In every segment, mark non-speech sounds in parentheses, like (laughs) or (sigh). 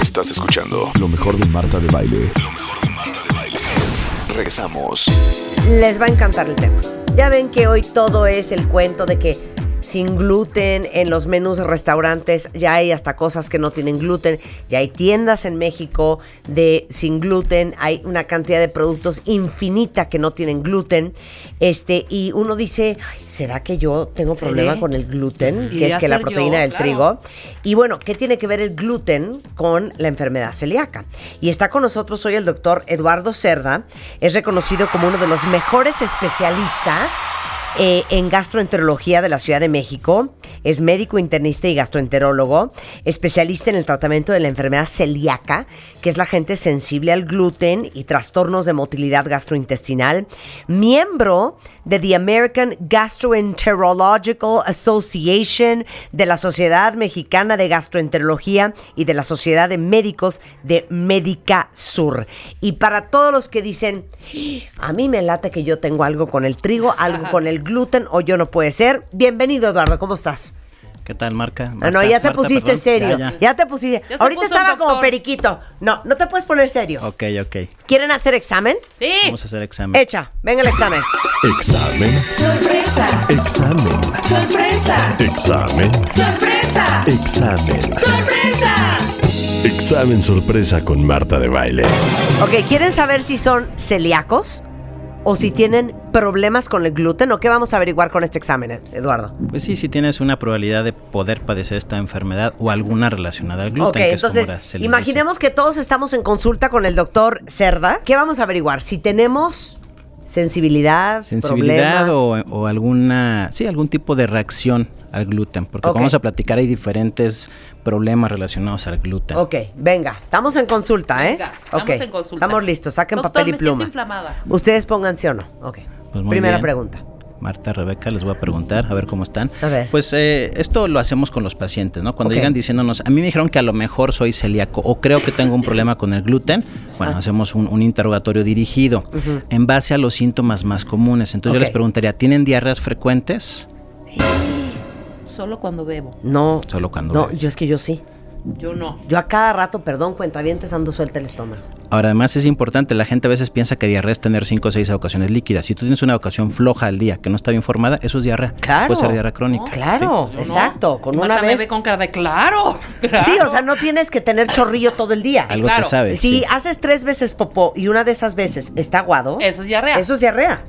Estás escuchando lo mejor de Marta de Baile. Lo mejor de Marta de. Regresamos. Les va a encantar el tema. Ya ven que hoy todo es el cuento de que sin gluten en los menús de restaurantes, ya hay hasta cosas que no tienen gluten, ya hay tiendas en México de sin gluten, hay una cantidad de productos infinita que no tienen gluten. Este, y uno dice, "Ay, ¿será que yo tengo problema con el gluten? Que es que la yo, proteína del claro. trigo. Y bueno, ¿qué tiene que ver el gluten con la enfermedad celíaca? Y está con nosotros hoy el doctor Eduardo Cerda. Es reconocido como uno de los mejores especialistas eh, en gastroenterología de la Ciudad de México. Es médico internista y gastroenterólogo, especialista en el tratamiento de la enfermedad celíaca, que es la gente sensible al gluten y trastornos de motilidad gastrointestinal. Miembro de the American Gastroenterological Association, de la Sociedad Mexicana de Gastroenterología y de la Sociedad de Médicos de Médica Sur. Y para todos los que dicen, a mí me late que yo tengo algo con el trigo, algo con el gluten o yo no puede ser. Bienvenido Eduardo, ¿cómo estás? ¿Qué tal, Marca? Ah, no, Marta, ya te Marta, pusiste perdón. serio. Ya, Ya, ya. te pusiste. Ya Ahorita puso estaba como periquito. No, no te puedes poner serio. Ok, ok. ¿Quieren hacer examen? Sí. Vamos a hacer examen. Echa, venga el examen. Examen. Sorpresa, Examen. sorpresa, Examen. sorpresa, Examen. sorpresa. Examen sorpresa con Marta de Baile. Ok, ¿quieren saber si son celíacos o si tienen problemas con el gluten o qué vamos a averiguar con este examen, Eduardo? Pues sí, si tienes una probabilidad de poder padecer esta enfermedad o alguna relacionada al gluten. ok, que es como entonces imaginemos que todos estamos en consulta con el doctor Cerda. ¿Qué vamos a averiguar? Si tenemos sensibilidad, sensibilidad problemas. o, o alguna, sí, algún tipo de reacción al gluten, porque Ok. vamos a platicar hay diferentes problemas relacionados al gluten. Ok, venga, estamos en consulta, ¿eh? Venga, estamos en consulta. Estamos listos, saquen Doctor, papel y pluma. inflamada. Ustedes pónganse o no. Ok. Pues muy Primera bien. pregunta. Marta, Rebeca, les voy a preguntar, a ver cómo están. A ver. Pues eh, esto lo hacemos con los pacientes, ¿no? Cuando llegan diciéndonos, a mí me dijeron que a lo mejor soy celíaco o creo que tengo un problema con el gluten, bueno, Ah. hacemos un, un interrogatorio dirigido en base a los síntomas más comunes. Entonces yo les preguntaría, ¿tienen diarreas frecuentes? Solo cuando bebo. No. Solo cuando No, bebes. yo es que yo sí. Yo no. Yo a cada rato, perdón, cuenta bien, ando suelta el estómago. Ahora, además es importante, la gente a veces piensa que diarrea es tener 5 o 6 evocaciones líquidas. Si tú tienes una evocación floja al día, que no está bien formada, eso es diarrea. Claro. Puede ser diarrea crónica. Claro, exacto, con Y una me vez. ve con cara de claro. (laughs) Sí, o sea, no tienes que tener chorrillo todo el día. Algo Claro. te sabes. Si sí. haces tres veces popó y una de esas veces está aguado, Eso es diarrea. eso es diarrea.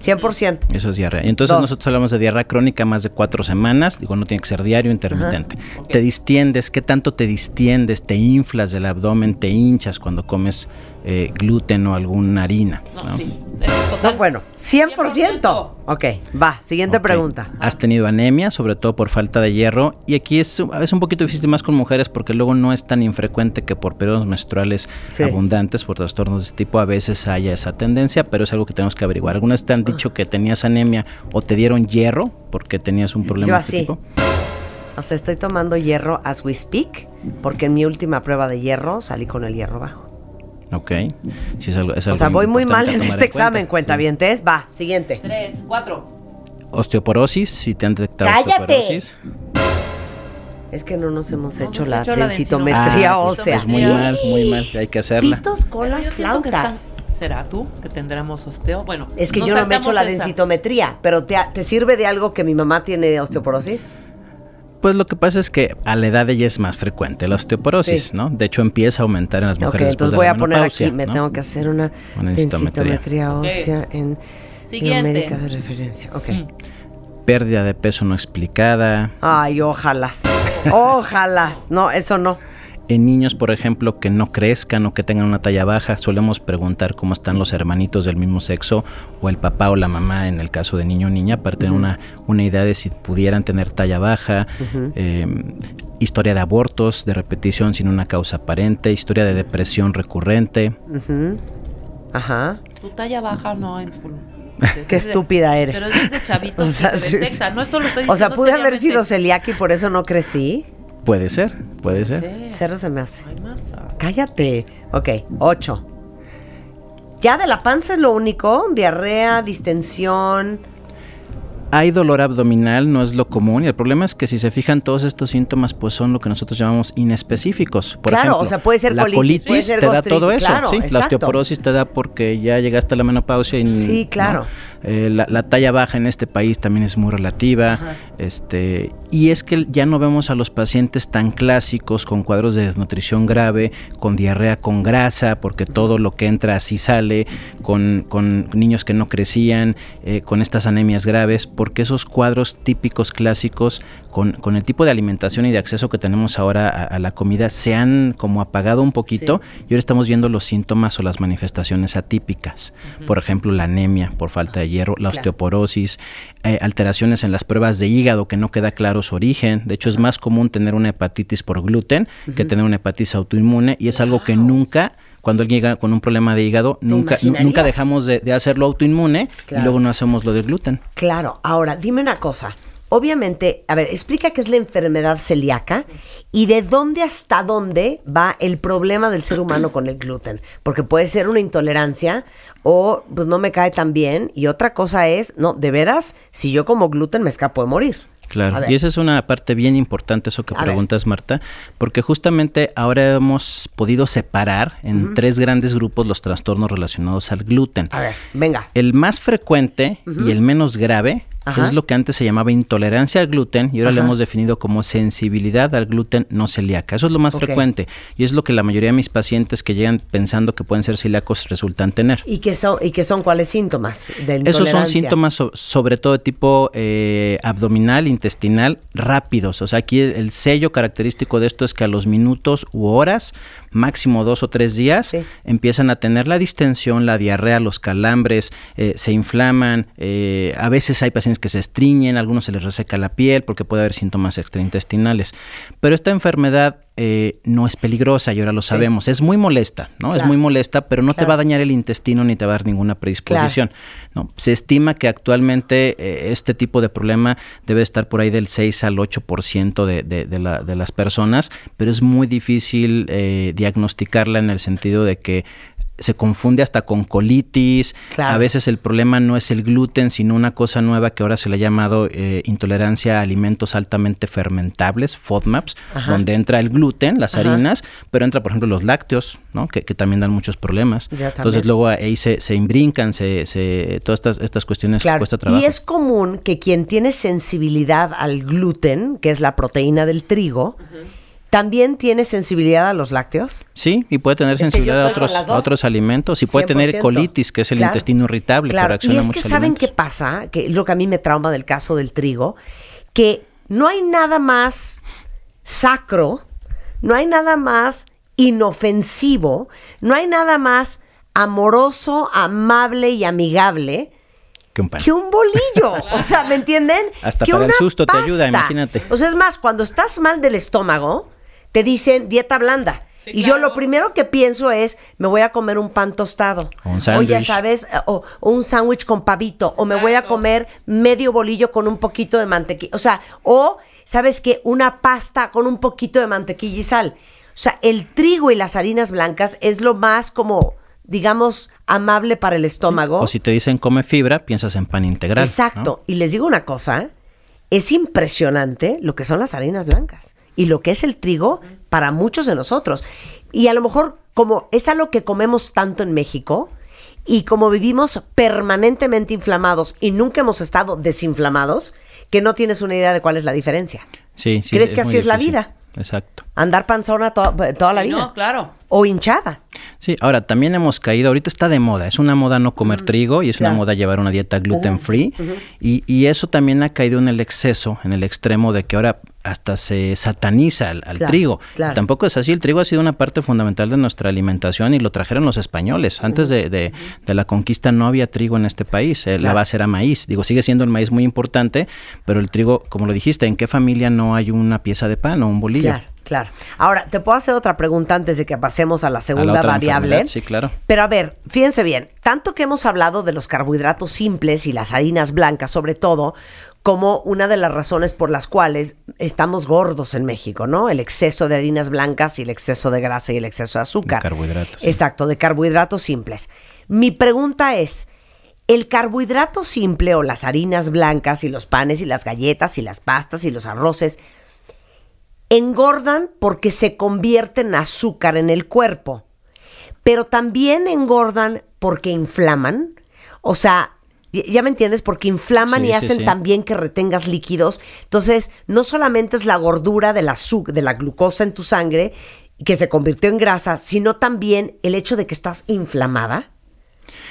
100%. Eso es diarrea. Entonces Dos. nosotros hablamos de diarrea crónica más de cuatro semanas. Digo, no tiene que ser diario, intermitente. Te distiendes, ¿qué tanto te distiendes? Te inflas del abdomen, te hinchas cuando comes eh, gluten o alguna harina. No, ¿no? sí. Es. No, bueno, 100%. Ok, va, siguiente Ok. pregunta. Has tenido anemia, sobre todo por falta de hierro, y aquí es, a veces un poquito difícil más con mujeres porque luego no es tan infrecuente que por periodos menstruales Sí. abundantes, por trastornos de este tipo, a veces haya esa tendencia, pero es algo que tenemos que averiguar. ¿Algunas te han dicho que tenías anemia o te dieron hierro porque tenías un problema Yo de este así. tipo? O sea, estoy tomando hierro as we speak, porque en mi última prueba de hierro salí con el hierro bajo. Ok. Sí, es algo, es O algo sea, voy muy mal en este examen, cuenta. cuenta bien. Va, siguiente. Tres, cuatro. Osteoporosis, si te han detectado ¡Cállate! osteoporosis. Es que no nos hemos No hecho hemos la hecho la densitometría Ah, pues, ósea. pues muy mal, muy mal, hay que hacerla. Pitos, colas, flautas. ¿Será tú que tendremos osteo? Bueno, Es que yo no me he hecho la esa. densitometría, pero te, ¿te sirve de algo que mi mamá tiene osteoporosis? Pues lo que pasa es que a la edad ella es más frecuente la osteoporosis, Sí. ¿no? De hecho empieza a aumentar en las Ok, mujeres después entonces de voy la a poner aquí, me ¿no? tengo que hacer una Una densitometría. ósea en Siguiente. biomédica de referencia. Ok. Mm. Pérdida de peso no explicada. Ay, ojalá. Ojalá. No, eso no. En niños, por ejemplo, que no crezcan o que tengan una talla baja, solemos preguntar cómo están los hermanitos del mismo sexo o el papá o la mamá en el caso de niño o niña para tener una, una idea de si pudieran tener talla baja, eh, historia de abortos de repetición sin una causa aparente, historia de depresión recurrente. Ajá. Tu talla baja no en full. (laughs) Qué estúpida eres. Pero es desde chavito (laughs) O sea, que se sí. No, esto lo estoy O sea, pude haber sido celíaca y por eso no crecí. Puede ser, puede ser. Cero se me hace. Cállate. Ok, ocho. Ya de la panza es lo único. Diarrea, distensión. Hay dolor abdominal, no es lo común, y el problema es que si se fijan todos estos síntomas, pues son lo que nosotros llamamos inespecíficos. Por Claro, ejemplo, o sea, puede ser la colitis, colitis, puede ser te da todo eso, claro, sí, la osteoporosis te da porque ya llegaste a la menopausia y Sí, ¿no? Eh, la, la talla baja en este país también es muy relativa, este y es que ya no vemos a los pacientes tan clásicos con cuadros de desnutrición grave, con diarrea con grasa, porque todo lo que entra así sale, con, con niños que no crecían, eh, con estas anemias graves, porque esos cuadros típicos clásicos con, con el tipo de alimentación y de acceso que tenemos ahora a, a la comida se han como apagado un poquito y ahora estamos viendo los síntomas o las manifestaciones atípicas. Por ejemplo, la anemia por falta de hierro, la osteoporosis, eh, alteraciones en las pruebas de hígado que no queda claro su origen. De hecho, es más común tener una hepatitis por gluten que tener una hepatitis autoinmune y es algo que nunca cuando alguien llega con un problema de hígado, nunca, nunca dejamos de, de hacerlo autoinmune Claro. y luego no hacemos lo del gluten. Claro, ahora dime una cosa. Obviamente, a ver, explica qué es la enfermedad celíaca y de dónde hasta dónde va el problema del ser humano con el gluten. Porque puede ser una intolerancia o pues no me cae tan bien. Y otra cosa es, no, de veras, si yo como gluten me escapo de morir. Claro, y esa es una parte bien importante, eso que A ver. preguntas, Marta, porque justamente ahora hemos podido separar en tres grandes grupos los trastornos relacionados al gluten. A ver, venga. El más frecuente y el menos grave Ajá. es lo que antes se llamaba intolerancia al gluten y ahora lo Ajá. hemos definido como sensibilidad al gluten no celíaca. Eso es lo más frecuente y es lo que la mayoría de mis pacientes que llegan pensando que pueden ser celíacos resultan tener. ¿Y qué son, y qué son cuáles síntomas de Esos son intolerancia? síntomas so- sobre todo de tipo eh, abdominal, intestinal, rápidos. O sea, aquí el, el sello característico de esto es que a los minutos u horas, máximo dos o tres días, Sí. empiezan a tener la distensión, la diarrea, los calambres, eh, se inflaman. eh, a veces hay pacientes que se estriñen, a algunos se les reseca la piel porque puede haber síntomas extraintestinales. Pero esta enfermedad eh, no es peligrosa y ahora lo sabemos. Es muy molesta, ¿no? Es muy molesta, pero no te va a dañar el intestino ni te va a dar ninguna predisposición. No, se estima que actualmente eh, este tipo de problema debe estar por ahí del 6 al 8% de, de, de, la- de las personas, pero es muy difícil eh, diagnosticarla en el sentido de que se confunde hasta con colitis. Claro. A veces el problema no es el gluten, sino una cosa nueva que ahora se le ha llamado eh, intolerancia a alimentos altamente fermentables, FODMAPs, Ajá. donde entra el gluten, las Ajá. harinas, pero entra, por ejemplo, los lácteos, ¿no? que, que también dan muchos problemas. Ya, Entonces luego ahí se, se imbrincan, se, se, todas estas, estas cuestiones Claro. cuesta trabajo. Y es común que quien tiene sensibilidad al gluten, que es la proteína del trigo, también tiene sensibilidad a los lácteos. Sí, y puede tener Es sensibilidad a otros, a alimentos. Y puede tener 100%. colitis, que es el Claro. intestino irritable, que Claro, reacciona y es que saben alimentos. qué pasa, que es lo que a mí me trauma del caso del trigo, que no hay nada más sacro, no hay nada más inofensivo, no hay nada más amoroso, amable y amigable Que un pan. que un bolillo. O sea, ¿me entienden? (laughs) Hasta que para el susto te ayuda, imagínate. O sea, es más, cuando estás mal del estómago, te dicen dieta blanda. Sí, y yo lo primero que pienso es, me voy a comer un pan tostado. O un O ya sabes, eh, o, o un sándwich con pavito. O me voy a comer medio bolillo con un poquito de mantequilla. O sea, o, ¿sabes qué? Una pasta con un poquito de mantequilla y sal. O sea, el trigo y las harinas blancas es lo más como, digamos, amable para el estómago. O si te dicen come fibra, piensas en pan integral. Exacto. ¿no? Y les digo una cosa, es impresionante lo que son las harinas blancas y lo que es el trigo para muchos de nosotros. Y a lo mejor como es algo que comemos tanto en México y como vivimos permanentemente inflamados y nunca hemos estado desinflamados, que no tienes una idea de cuál es la diferencia. Sí, sí, ¿Crees que así es la vida? Exacto. Andar panzona to- toda la vida. No, claro. O hinchada. Sí, ahora también hemos caído, ahorita está de moda, es una moda no comer trigo y es claro. una moda llevar una dieta gluten free y, y eso también ha caído en el exceso, en el extremo de que ahora hasta se sataniza al, al Claro, trigo. claro. Tampoco es así, el trigo ha sido una parte fundamental de nuestra alimentación y lo trajeron los españoles. Antes de, de- de la conquista no había trigo en este país, eh, la base era maíz. Digo, sigue siendo el maíz muy importante, pero el trigo, como lo dijiste, ¿en qué familia no hay una pieza de pan o un bolillo? Claro, claro. Ahora, te puedo hacer otra pregunta antes de que pasemos a la A la segunda otra variable. Sí, claro. Pero a ver, fíjense bien, tanto que hemos hablado de los carbohidratos simples y las harinas blancas, sobre todo, como una de las razones por las cuales estamos gordos en México, ¿no? El exceso de harinas blancas y el exceso de grasa y el exceso de azúcar. De carbohidratos, sí. Exacto, de carbohidratos simples. Mi pregunta es, El carbohidrato simple o las harinas blancas y los panes y las galletas y las pastas y los arroces engordan porque se convierten en azúcar en el cuerpo, pero también engordan porque inflaman. O sea, ya me entiendes, porque inflaman Sí, y sí, hacen sí. también que retengas líquidos. Entonces, no solamente es la gordura del azúcar, de la glucosa en tu sangre que se convirtió en grasa, sino también el hecho de que estás inflamada.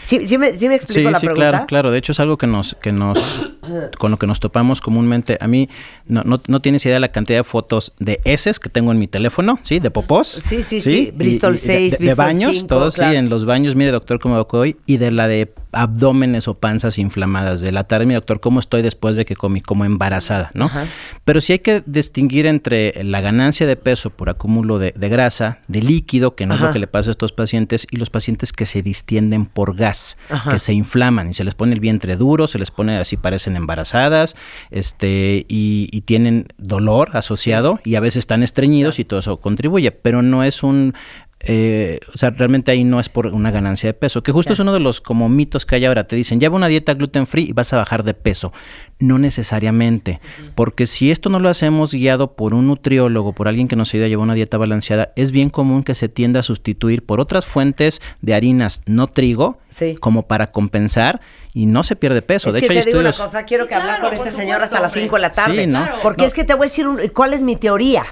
¿Sí, sí me, sí me explico Sí, la sí, pregunta? claro, claro. De hecho es algo que nos, que nos, (coughs) con lo que nos topamos comúnmente. A mí no, no, no tienes idea de la cantidad de fotos de heces que tengo en mi teléfono, ¿sí? De popós. Sí, sí, sí. Bristol de- 6, de, de Bristol baños, 5, todos, claro. sí, en los baños. Mire, doctor, cómo evacué hoy. Y de la de abdómenes o panzas inflamadas. De la tarde, mi doctor, cómo estoy después de que comí, como embarazada, ¿no? Ajá. Pero sí hay que distinguir entre la ganancia de peso por acúmulo de, de grasa, de líquido, que no es lo que le pasa a estos pacientes, y los pacientes que se distienden por gas, Ajá. que se inflaman y se les pone el vientre duro, se les pone así, parecen embarazadas, este, y, y tienen dolor asociado, y a veces están estreñidos y todo eso contribuye, pero no es un eh, o sea, realmente ahí no es por una ganancia de peso, que justo es uno de los como mitos que hay ahora. Te dicen, lleva una dieta gluten free y vas a bajar de peso. No necesariamente, porque si esto no lo hacemos guiado por un nutriólogo, por alguien que nos ayude a llevar una dieta balanceada, es bien común que se tienda a sustituir por otras fuentes de harinas no trigo, Sí. como para compensar y no se pierde peso. Es de que hecho, hay te digo una estudios- cosa, quiero que Claro, hablar con este supuesto, señor hasta las hombre. 5 de la tarde. Sí, ¿no? Claro. Porque No. es que te voy a decir un- cuál es mi teoría.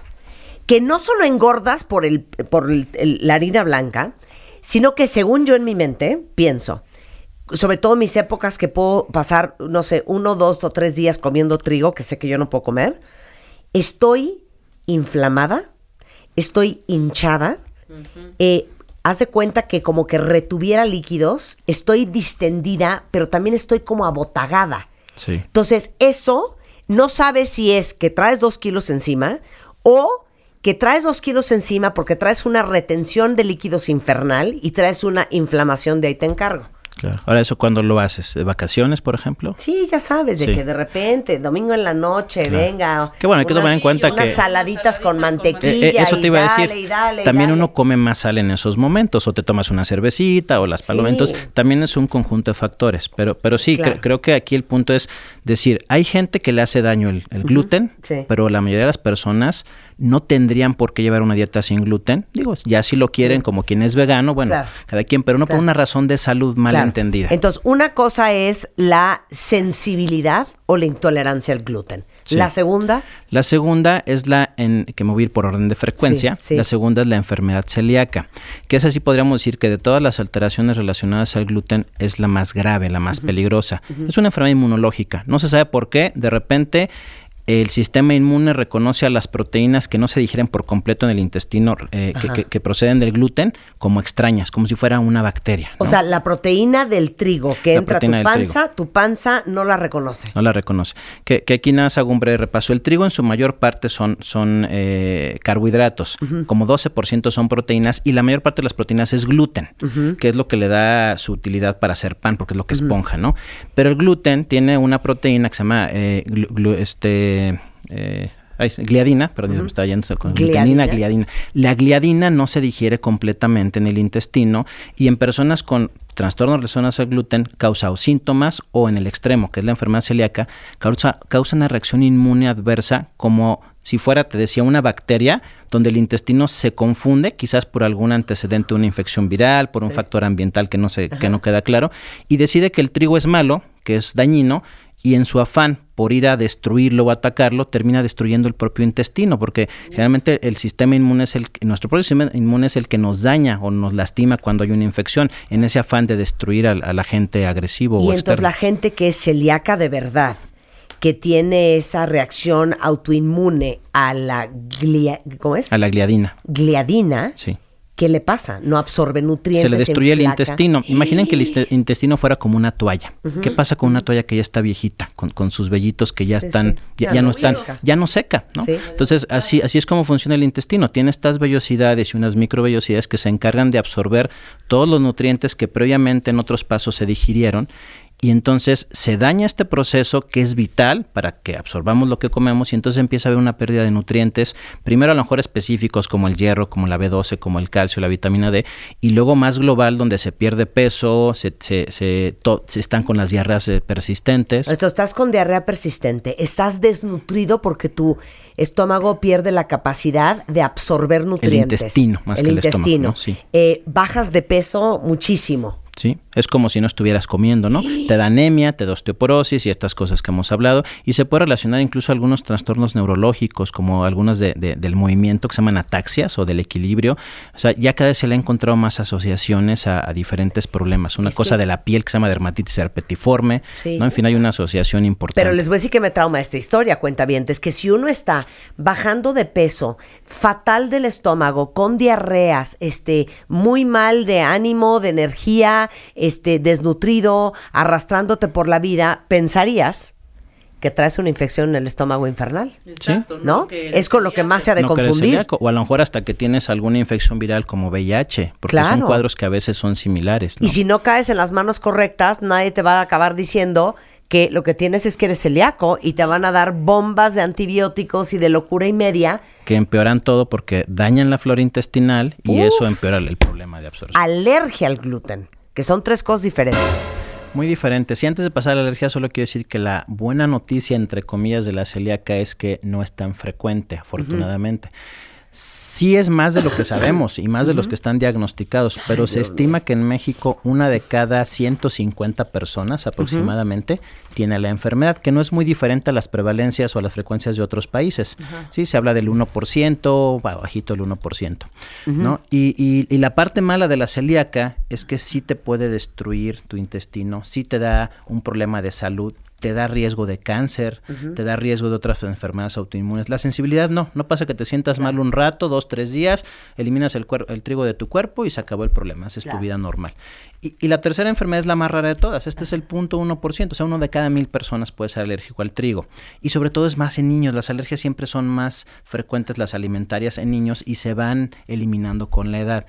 Que no solo engordas por, el, por el- el- la harina blanca, sino que según yo en mi mente pienso, sobre todo en mis épocas que puedo pasar, no sé, uno, dos o tres días comiendo trigo, que sé que yo no puedo comer, estoy inflamada, estoy hinchada, eh, haz de cuenta que como que retuviera líquidos, estoy distendida, pero también estoy como abotagada. Sí. Entonces, eso no sabes si es que traes dos kilos encima o que traes dos kilos encima porque traes una retención de líquidos infernal y traes una inflamación de ahí te encargo. Claro. Ahora, ¿eso cuando lo haces? ¿De vacaciones, por ejemplo? Sí, ya sabes, de Sí. que de repente, domingo en la noche, Claro. venga. Que bueno, hay que tomar en cuenta unas que- saladitas con Unas saladitas con Eh, mantequilla. eh, eso y te iba a dale, decir. y dale, y también dale. uno come más sal en esos momentos, o te tomas una cervecita o las Sí. palomas. Entonces, también es un conjunto de factores. Pero, pero sí, Claro. cre- creo que aquí el punto es decir, hay gente que le hace daño el, el gluten, Sí. pero la mayoría de las personas no tendrían por qué llevar una dieta sin gluten. Digo, ya si lo quieren, como quien es vegano, bueno, Claro. cada quien, pero no Claro. por una razón de salud mal Claro. entendida. Entonces, una cosa es la sensibilidad o la intolerancia al gluten. Sí. La segunda, La segunda es la, en, que me voy a ir por orden de frecuencia, Sí, sí. la segunda es la enfermedad celíaca, que es así podríamos decir que de todas las alteraciones relacionadas al gluten es la más grave, la más peligrosa. Es una enfermedad inmunológica, no se sabe por qué, de repente el sistema inmune reconoce a las proteínas que no se digieren por completo en el intestino, eh, que, Ajá. que- que proceden del gluten, como extrañas, como si fuera una bacteria. o sea, la proteína del trigo que La entra a tu panza, tu panza no la reconoce. No la reconoce. Que, que aquí nada más hago un breve repaso. El trigo en su mayor parte son, son eh, carbohidratos, como 12% son proteínas y la mayor parte de las proteínas es gluten, que es lo que le da su utilidad para hacer pan, porque es lo que esponja, ¿no? Pero el gluten tiene una proteína que se llama eh, glu- glu- este, eh, ay, gliadina, perdón, se me estaba yendo con Gliadina. glutenina, gliadina. La gliadina no se digiere completamente en el intestino y en personas con trastornos relacionados al gluten causa o síntomas o en el extremo, que es la enfermedad celíaca, causa, causa una reacción inmune adversa como si fuera, te decía, una bacteria donde el intestino se confunde, quizás por algún antecedente, una infección viral, por un factor ambiental que no, se, que no queda claro, y decide que el trigo es malo, que es dañino, y en su afán por ir a destruirlo o atacarlo, termina destruyendo el propio intestino, porque generalmente el sistema inmune es el, nuestro propio sistema inmune es el que nos daña o nos lastima cuando hay una infección, en ese afán de destruir al, al agente agresivo Y o entonces externo. la gente que es celíaca de verdad, que tiene esa reacción autoinmune a la glia- ¿cómo es? A la gliadina, gliadina, sí. ¿Qué le pasa? No absorbe nutrientes. Se le destruye el intestino. Imaginen que el intestino fuera como una toalla. ¿Qué pasa con una toalla que ya está viejita, con, con sus vellitos que ya Sí, están, sí. ya, Ya ya no no están, seca. ya no seca, ¿no? Sí. Entonces así, así es como funciona el intestino. Tiene estas vellosidades y unas microvellosidades que se encargan de absorber todos los nutrientes que previamente en otros pasos se digirieron y entonces se daña este proceso que es vital para que absorbamos lo que comemos y entonces empieza a haber una pérdida de nutrientes, primero a lo mejor específicos como el hierro, como la B12, como el calcio, la vitamina D, y luego más global donde se pierde peso, se, se, se, to- se están con las diarreas eh, persistentes. Esto, estás con diarrea persistente, estás desnutrido porque tu estómago pierde la capacidad de absorber nutrientes. intestino, más el que el estómago, intestino. ¿no? Sí. Eh, bajas de peso muchísimo. ¿sí? Es como si no estuvieras comiendo, ¿no? Te da anemia, te da osteoporosis y estas cosas que hemos hablado. Y se puede relacionar incluso a algunos trastornos neurológicos, como algunos de- de- del movimiento que se llaman ataxias o del equilibrio. O sea, ya cada vez se le ha encontrado más asociaciones a, a diferentes problemas. Una Es cosa que- de la piel que se llama dermatitis herpetiforme, Sí. ¿no? En fin, hay una asociación importante. Pero les voy a decir que me trauma esta historia, cuenta bien, es que si uno está bajando de peso, fatal del estómago, con diarreas, este, muy mal de ánimo, de energía, este, desnutrido, arrastrándote por la vida, pensarías que traes una infección en el estómago infernal. Exacto, ¿No? Que Es con lo que más se ha de No, confundir. o a lo mejor hasta que tienes alguna infección viral como VIH, porque son cuadros que a veces son similares. ¿no? Y si no caes en las manos correctas, nadie te va a acabar diciendo que lo que tienes es que eres celíaco y te van a dar bombas de antibióticos y de locura y media. que empeoran todo porque dañan la flora intestinal y Uf. eso empeora el problema de absorción. Alergia al gluten, que son tres cosas diferentes. Muy diferente. Si antes de pasar a la alergia, solo quiero decir que la buena noticia, entre comillas, de la celíaca es que no es tan frecuente, afortunadamente. Sí es más de lo que sabemos y más de los que están diagnosticados, pero se estima que en México una de cada 150 personas aproximadamente tiene la enfermedad, que no es muy diferente a las prevalencias o a las frecuencias de otros países. Sí, se habla del 1%, ba- bajito el 1%, ¿no? Y, y- y la parte mala de la celíaca es que sí te puede destruir tu intestino, sí te da un problema de salud, te da riesgo de cáncer, te da riesgo de otras enfermedades autoinmunes. La sensibilidad no, no pasa que te sientas mal un rato, dos, tres días, eliminas el, trigo de tu cuerpo y se acabó el problema, Claro. tu vida normal. Y, y la tercera enfermedad es la más rara de todas, este es el punto 1%, o sea, uno de cada mil personas puede ser alérgico al trigo. Y sobre todo es más en niños, las alergias siempre son más frecuentes, las alimentarias en niños, y se van eliminando con la edad.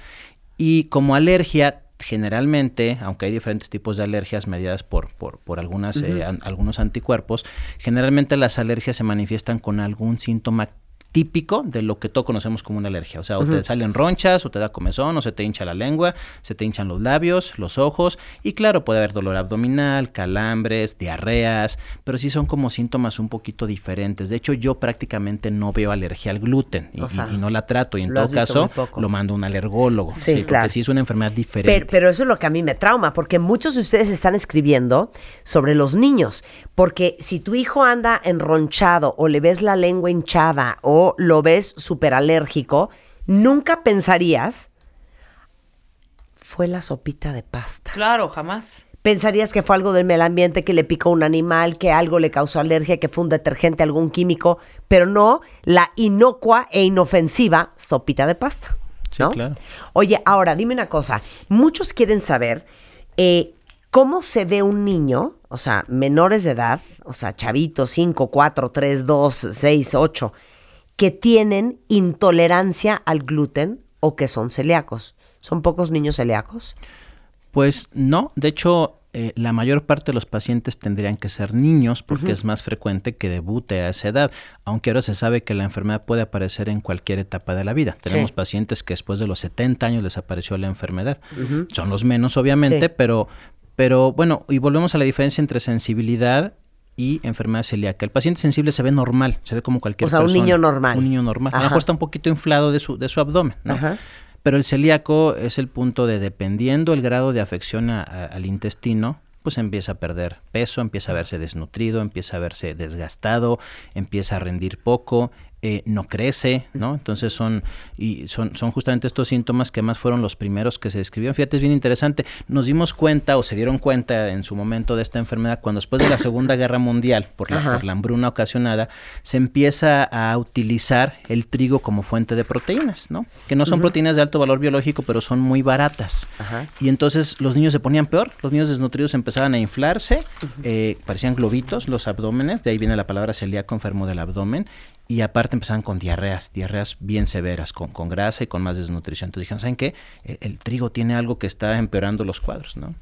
Y como alergia, generalmente, aunque hay diferentes tipos de alergias mediadas por, por, por algunas, eh, an- algunos anticuerpos, generalmente las alergias se manifiestan con algún síntoma típico de lo que todos conocemos como una alergia. O sea, o te salen ronchas, o te da comezón, o se te hincha la lengua, se te hinchan los labios, los ojos, y claro, puede haber dolor abdominal, calambres, diarreas, pero sí son como síntomas un poquito diferentes. De hecho, yo prácticamente no veo alergia al gluten y, O sea, y- y no la trato, y en todo caso lo mando a un alergólogo. Sí, porque claro. sí es una enfermedad diferente. Pero, pero eso es lo que a mí me trauma, porque muchos de ustedes están escribiendo sobre los niños. Porque si tu hijo anda enronchado o le ves la lengua hinchada o lo ves súper alérgico, nunca pensarías, fue la sopita de pasta. Claro, jamás. Pensarías que fue algo del medio ambiente, que le picó un animal, que algo le causó alergia, que fue un detergente, algún químico, pero no la inocua e inofensiva sopita de pasta. Sí, ¿no? claro. Oye, ahora dime una cosa. Muchos quieren saber eh, cómo se ve un niño, o sea, menores de edad, o sea, chavitos 5, 4, 3, 2, 6, 8, que tienen intolerancia al gluten o que son celíacos. ¿Son pocos niños celíacos? Pues no, de hecho, eh, la mayor parte de los pacientes tendrían que ser niños porque es más frecuente que debute a esa edad, aunque ahora se sabe que la enfermedad puede aparecer en cualquier etapa de la vida. Tenemos Sí. pacientes que después de los 70 años desapareció la enfermedad. Son los menos, obviamente, Sí. pero, pero bueno, y volvemos a la diferencia entre sensibilidad y enfermedad celíaca. El paciente sensible se ve normal, se ve como cualquier O sea, un persona. niño normal. Un niño normal. A lo mejor está un poquito inflado de su, de su abdomen, ¿no? Ajá. Pero el celíaco es el punto de dependiendo el grado de afección a- a- al intestino, pues empieza a perder peso, empieza a verse desnutrido, empieza a verse desgastado, empieza a rendir poco, eh, no crece, ¿no? Entonces son y son, son justamente estos síntomas que más fueron los primeros que se describieron. Fíjate, es bien interesante. Nos dimos cuenta o se dieron cuenta en su momento de esta enfermedad cuando después de la Segunda (coughs) Guerra Mundial, por la, por la hambruna ocasionada, se empieza a utilizar el trigo como fuente de proteínas, ¿no? Que no son proteínas de alto valor biológico, pero son muy baratas. Ajá. Y entonces los niños se ponían peor, los niños desnutridos empezaban a inflarse, eh, parecían globitos los abdómenes, de ahí viene la palabra celíaco, enfermo del abdomen, y aparte empezaban con diarreas, diarreas bien severas, con, con grasa y con más desnutrición. Entonces dijeron, ¿saben qué? El, el trigo tiene algo que está empeorando los cuadros, ¿no?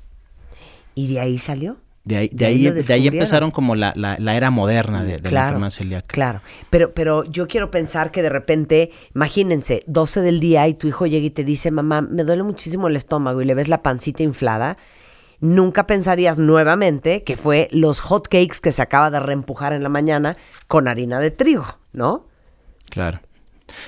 ¿Y de ahí salió? De ahí, de De ahí de empezaron como la, la- la era moderna de, de la Claro, enfermedad celíaca. Claro, pero, pero yo quiero pensar que de repente, imagínense, 12 del día y tu hijo llega y te dice, mamá, me duele muchísimo el estómago y le ves la pancita inflada, nunca pensarías nuevamente que fue los hot cakes que se acaba de reempujar en la mañana con harina de trigo, ¿no? Claro.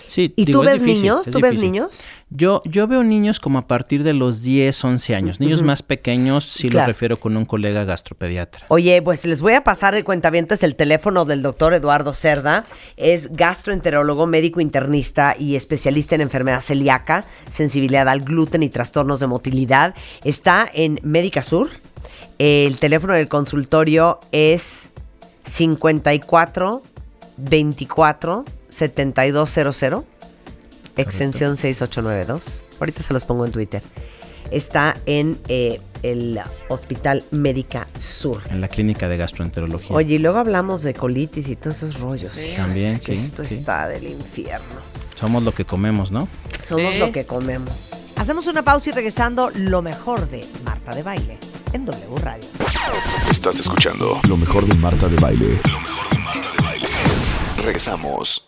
Sí, ¿Y digo, tú es ves difícil, niños? ¿Tú ves niños? Yo, yo veo niños como a partir de los 10, 11 años. Niños más pequeños sí Claro. los refiero con un colega gastropediatra. Oye, pues les voy a pasar el cuentavientes el teléfono del doctor Eduardo Cerda. Es gastroenterólogo, médico internista y especialista en enfermedad celíaca, sensibilidad al gluten y trastornos de motilidad. Está en Médica Sur. El teléfono del consultorio es 54 24 7200 extensión 6892. Ahorita se los pongo en Twitter. Está en eh, el Hospital Médica Sur. En la clínica de gastroenterología. Oye, y luego hablamos de colitis y todos esos rollos. También, sí, esto está del infierno. Somos lo que comemos, ¿no? Somos lo que comemos. Hacemos una pausa y regresando lo mejor de Marta de Baile en W Radio. Estás escuchando lo mejor de Marta de Baile. Lo mejor de Marta. Regresamos.